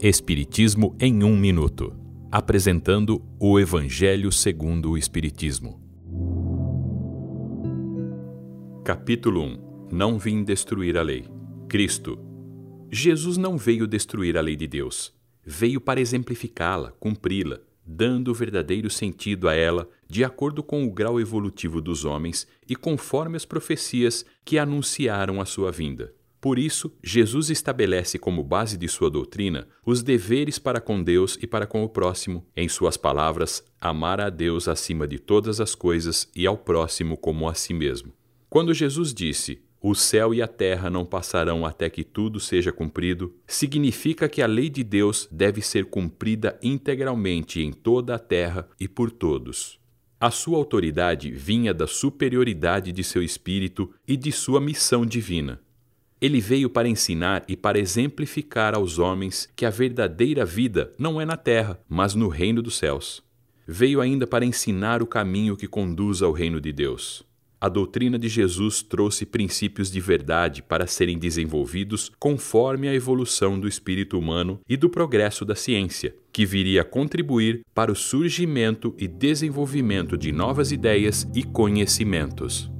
Espiritismo em um minuto, apresentando o Evangelho segundo o Espiritismo. Capítulo 1. Não vim destruir a lei. Cristo. Jesus não veio destruir a lei de Deus. Veio para exemplificá-la, cumpri-la, dando o verdadeiro sentido a ela, de acordo com o grau evolutivo dos homens e conforme as profecias que anunciaram a sua vinda. Por isso, Jesus estabelece como base de sua doutrina os deveres para com Deus e para com o próximo, em suas palavras, amar a Deus acima de todas as coisas e ao próximo como a si mesmo. Quando Jesus disse: O céu e a terra não passarão até que tudo seja cumprido, significa que a lei de Deus deve ser cumprida integralmente em toda a terra e por todos. A sua autoridade vinha da superioridade de seu espírito e de sua missão divina. Ele veio para ensinar e para exemplificar aos homens que a verdadeira vida não é na terra, mas no reino dos céus. Veio ainda para ensinar o caminho que conduz ao reino de Deus. A doutrina de Jesus trouxe princípios de verdade para serem desenvolvidos conforme a evolução do espírito humano e do progresso da ciência, que viria a contribuir para o surgimento e desenvolvimento de novas ideias e conhecimentos.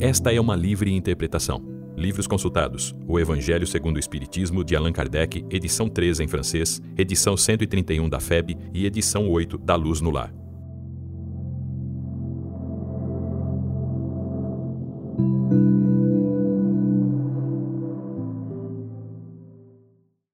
Esta é uma livre interpretação. Livros consultados: O Evangelho segundo o Espiritismo, de Allan Kardec, edição 3 em francês, edição 131 da FEB e edição 8 da Luz no Lar.